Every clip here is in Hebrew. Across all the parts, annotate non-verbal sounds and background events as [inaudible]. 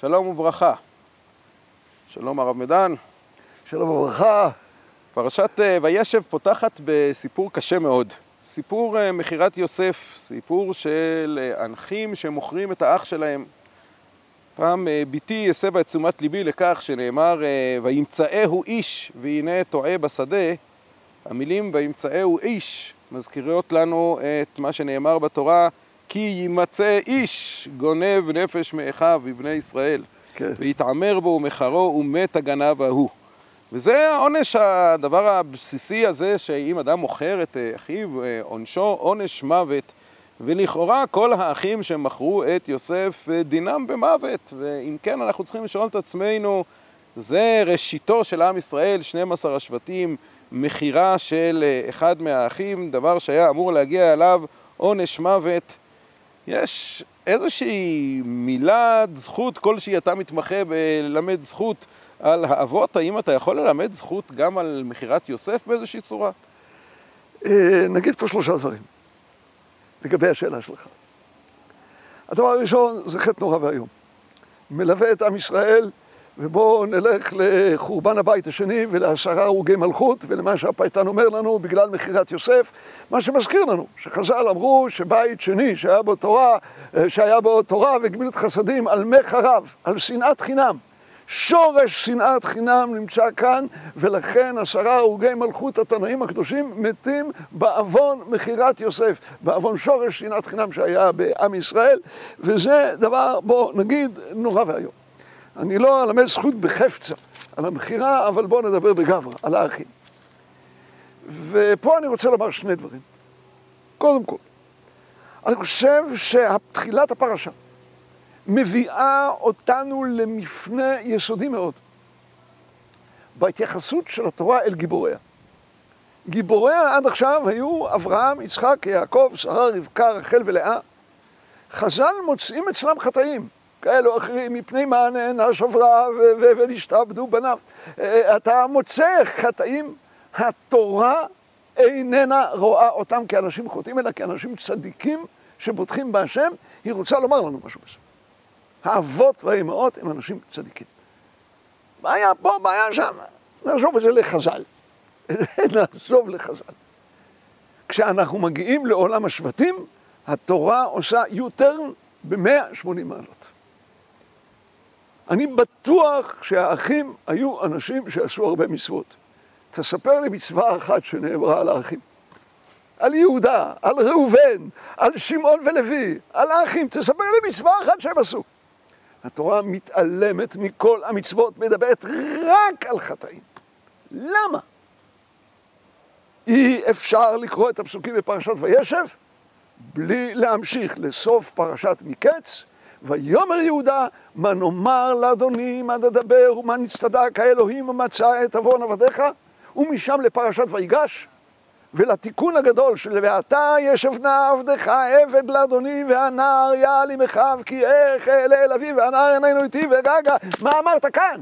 שלום וברכה. שלום הרב מדן. שלום וברכה. פרשת אה, וישב פותחת בסיפור קשה מאוד. סיפור אה, מכירת יוסף, סיפור של אה, אנחים שמוכרים את האח שלהם. פעם בתי הסבה את תשומת ליבי לכך שנאמר וימצאהו איש והנה טועה בשדה. המילים וימצאהו איש מזכירות לנו את מה שנאמר בתורה כי יימצא איש גונב נפש מאחיו מבני ישראל, כן. ויתעמר בו ומחרו ומת הגנב ההוא. וזה העונש, הדבר הבסיסי הזה, שאם אדם מוכר את אחיו, אה, עונשו עונש מוות. ולכאורה כל האחים שמכרו את יוסף אה, דינם במוות. ואם כן, אנחנו צריכים לשאול את עצמנו, זה ראשיתו של עם ישראל, 12 השבטים, מכירה של אה, אחד מהאחים, דבר שהיה אמור להגיע אליו עונש מוות. יש איזושהי מילת זכות כלשהי, אתה מתמחה בלמד זכות על האבות, האם אתה יכול ללמד זכות גם על מכירת יוסף באיזושהי צורה? אה, נגיד פה שלושה דברים, לגבי השאלה שלך. הדבר הראשון זה חטא נורא ואיום. מלווה את עם ישראל ובואו נלך לחורבן הבית השני ולעשרה הרוגי מלכות ולמה שהפייטן אומר לנו בגלל מכירת יוסף, מה שמזכיר לנו, שחז"ל אמרו שבית שני שהיה בו תורה, אה, שהיה בו תורה וגמילות חסדים על מי חרב, על שנאת חינם. שורש שנאת חינם נמצא כאן, ולכן עשרה הרוגי מלכות התנאים הקדושים מתים בעוון מכירת יוסף, בעוון שורש שנאת חינם שהיה בעם ישראל, וזה דבר, בוא נגיד, נורא ואיום. אני לא אלמד זכות בחפצה על המכירה, אבל בואו נדבר בגברא, על האחים. ופה אני רוצה לומר שני דברים. קודם כל, אני חושב שתחילת הפרשה מביאה אותנו למפנה יסודי מאוד בהתייחסות של התורה אל גיבוריה. גיבוריה עד עכשיו היו אברהם, יצחק, יעקב, שרה, רבקה, רחל ולאה. חז"ל מוצאים אצלם חטאים. כאלו אחרים, מפני מה נענש עברה ונשתעבדו בניו. אה, אתה מוצא חטאים, התורה איננה רואה אותם כאנשים חוטאים, אלא כאנשים צדיקים שבוטחים בהשם, היא רוצה לומר לנו משהו בסוף. האבות והאימהות הם אנשים צדיקים. בעיה פה, בעיה שם, נעזוב את זה לחז"ל. [laughs] נעזוב לחז"ל. כשאנחנו מגיעים לעולם השבטים, התורה עושה U-turn ב-180 מעלות. אני בטוח שהאחים היו אנשים שעשו הרבה מצוות. תספר לי מצווה אחת שנאמרה על האחים. על יהודה, על ראובן, על שמעון ולוי, על האחים, תספר לי מצווה אחת שהם עשו. התורה מתעלמת מכל המצוות, מדברת רק על חטאים. למה? אי אפשר לקרוא את הפסוקים בפרשת וישב בלי להמשיך לסוף פרשת מקץ ויאמר יהודה, מה נאמר לאדוני, מה נדבר, ומה נצטדק האלוהים ומצא את עוון עבדיך, ומשם לפרשת ויגש, ולתיקון הגדול של ועתה ישב נא עבדך עבד לאדוני והנער יעל עמך כי איך אלה אל אביו והנער איננו איתי ורגע מה אמרת כאן?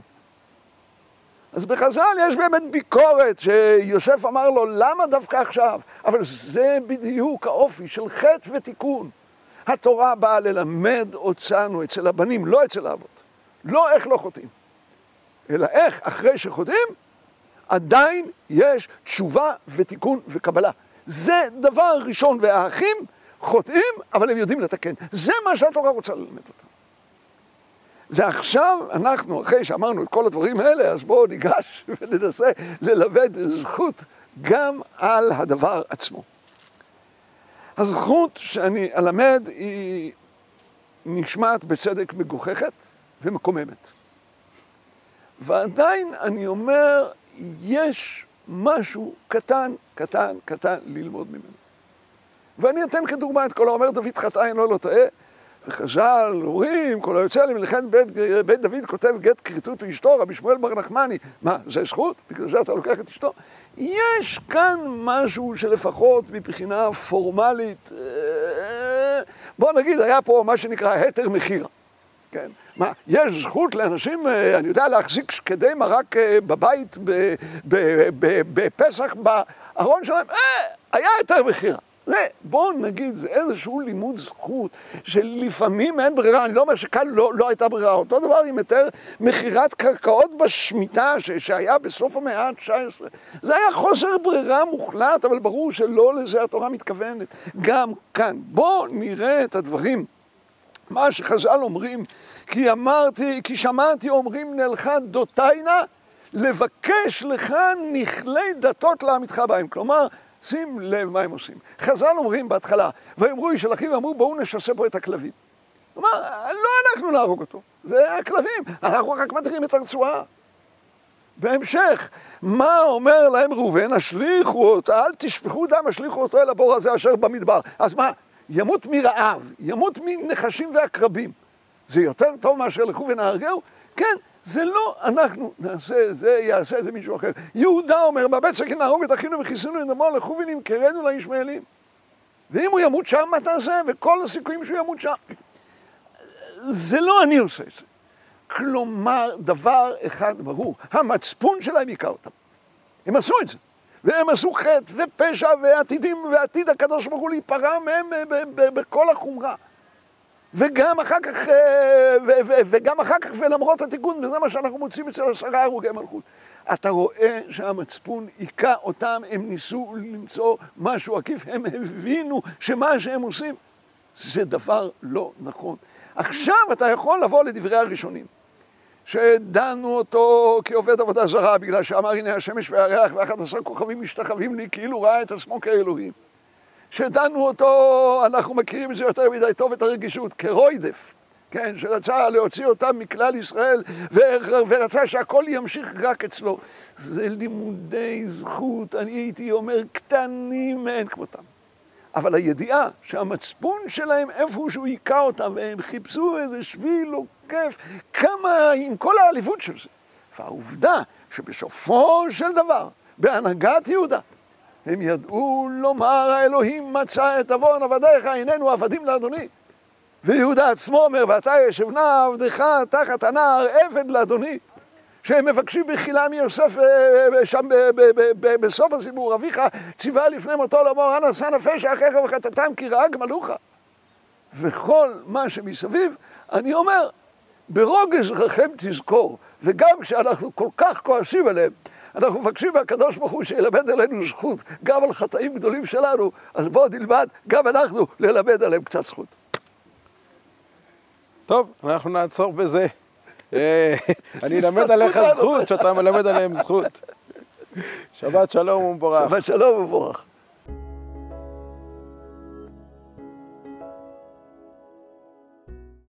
אז בחז"ל יש באמת ביקורת שיוסף אמר לו למה דווקא עכשיו? אבל זה בדיוק האופי של חטא ותיקון. התורה באה ללמד אותנו אצל הבנים, לא אצל האבות. לא איך לא חוטאים, אלא איך אחרי שחוטאים, עדיין יש תשובה ותיקון וקבלה. זה דבר ראשון, והאחים חוטאים, אבל הם יודעים לתקן. זה מה שהתורה רוצה ללמד אותם. ועכשיו אנחנו, אחרי שאמרנו את כל הדברים האלה, אז בואו ניגש [laughs] וננסה ללמד זכות גם על הדבר עצמו. הזכות שאני אלמד היא נשמעת בצדק מגוחכת ומקוממת. ועדיין אני אומר, יש משהו קטן, קטן, קטן ללמוד ממנו. ואני אתן כדוגמה את כל האומר דוד חטא אינו לא טועה, וחז"ל אומרים, כל היוצא למלחמת בית, בית דוד כותב גט כריתות לאשתו, רבי שמואל בר נחמני. מה, זה זכות? בגלל זה אתה לוקח את אשתו? יש כאן משהו שלפחות מבחינה פורמלית, אה, בוא נגיד, היה פה מה שנקרא היתר מכירה. כן? מה, יש זכות לאנשים, אה, אני יודע, להחזיק שקדי מרק אה, בבית בפסח בארון שלהם? אה, היה היתר מכירה. זה, בואו נגיד, זה איזשהו לימוד זכות שלפעמים אין ברירה, אני לא אומר שכאן לא, לא הייתה ברירה, אותו דבר עם יותר מכירת קרקעות בשמיטה ש, שהיה בסוף המאה ה-19. זה היה חוסר ברירה מוחלט, אבל ברור שלא לזה התורה מתכוונת. גם כאן, בואו נראה את הדברים. מה שחז"ל אומרים, כי אמרתי, כי שמעתי אומרים נלכה דותיינה, לבקש לך נכלי דתות לעמיתך בהם. כלומר, שים לב מה הם עושים. חז"ל אומרים בהתחלה, ויאמרו איש אל אחיו ואמרו בואו נשסה פה את הכלבים. כלומר, לא אנחנו נהרוג אותו, זה הכלבים, אנחנו רק מתחילים את הרצועה. בהמשך, מה אומר להם ראובן? השליכו אותו, אל תשפכו דם, השליכו אותו אל הבור הזה אשר במדבר. אז מה, ימות מרעב, ימות מנחשים ועקרבים. זה יותר טוב מאשר לכו ונהרגהו? כן, זה לא אנחנו נעשה, זה יעשה איזה מישהו אחר. יהודה אומר, בבית סכין נהרוג את אחינו וכיסינו את דמו, לכו ונמכרנו לישמעאלים. ואם הוא ימות שם, מה תעשה? וכל הסיכויים שהוא ימות שם. זה לא אני עושה את זה. כלומר, דבר אחד ברור, המצפון שלהם היכה אותם. הם עשו את זה. והם עשו חטא ופשע ועתידים, ועתיד הקדוש ברוך הוא להיפרע מהם בכל החומרה. וגם אחר כך, אה, וגם אחר כך, ולמרות התיקון, וזה מה שאנחנו מוצאים אצל עשרה הרוגי מלכות. אתה רואה שהמצפון היכה אותם, הם ניסו למצוא משהו עקיף, הם הבינו שמה שהם עושים זה דבר לא נכון. עכשיו אתה יכול לבוא לדברי הראשונים, שדנו אותו כעובד עבודה זרה, בגלל שאמר הנה השמש והריח ואחד עשר כוכבים משתחווים לי, כאילו ראה את עצמו כאלוהים. שדנו אותו, אנחנו מכירים את זה יותר מדי טוב, את הרגישות, כרוידף, כן, שרצה להוציא אותם מכלל ישראל ורצה שהכל ימשיך רק אצלו. זה לימודי זכות, אני הייתי אומר, קטנים מאין כמותם. אבל הידיעה שהמצפון שלהם איפשהו היכה אותם והם חיפשו איזה שביל עוקף, כמה עם כל העליבות של זה. והעובדה שבסופו של דבר, בהנהגת יהודה, הם ידעו לומר האלוהים מצא את עוון עבדיך, איננו עבדים לאדוני. ויהודה עצמו אומר, ואתה ישב נא עבדך תחת הנער עבד לאדוני. שהם מבקשים בחילה מיוסף אה, אה, שם בסוף הסיפור, אביך ציווה לפני מותו לאמור, אנא שא נפש אחיך וחטאתם כי ראה גמלוך. וכל מה שמסביב, אני אומר, ברוגז רחם תזכור, וגם כשאנחנו כל כך כועסים עליהם, אנחנו מבקשים מהקדוש ברוך הוא שילמד עלינו זכות גם על חטאים גדולים שלנו, אז בואו נלמד גם אנחנו ללמד עליהם קצת זכות. טוב, אנחנו נעצור בזה. אה, [laughs] אני אלמד עליך זכות, שאתה מלמד עליהם זכות. [laughs] שבת שלום ומבורך. שבת שלום ומבורך.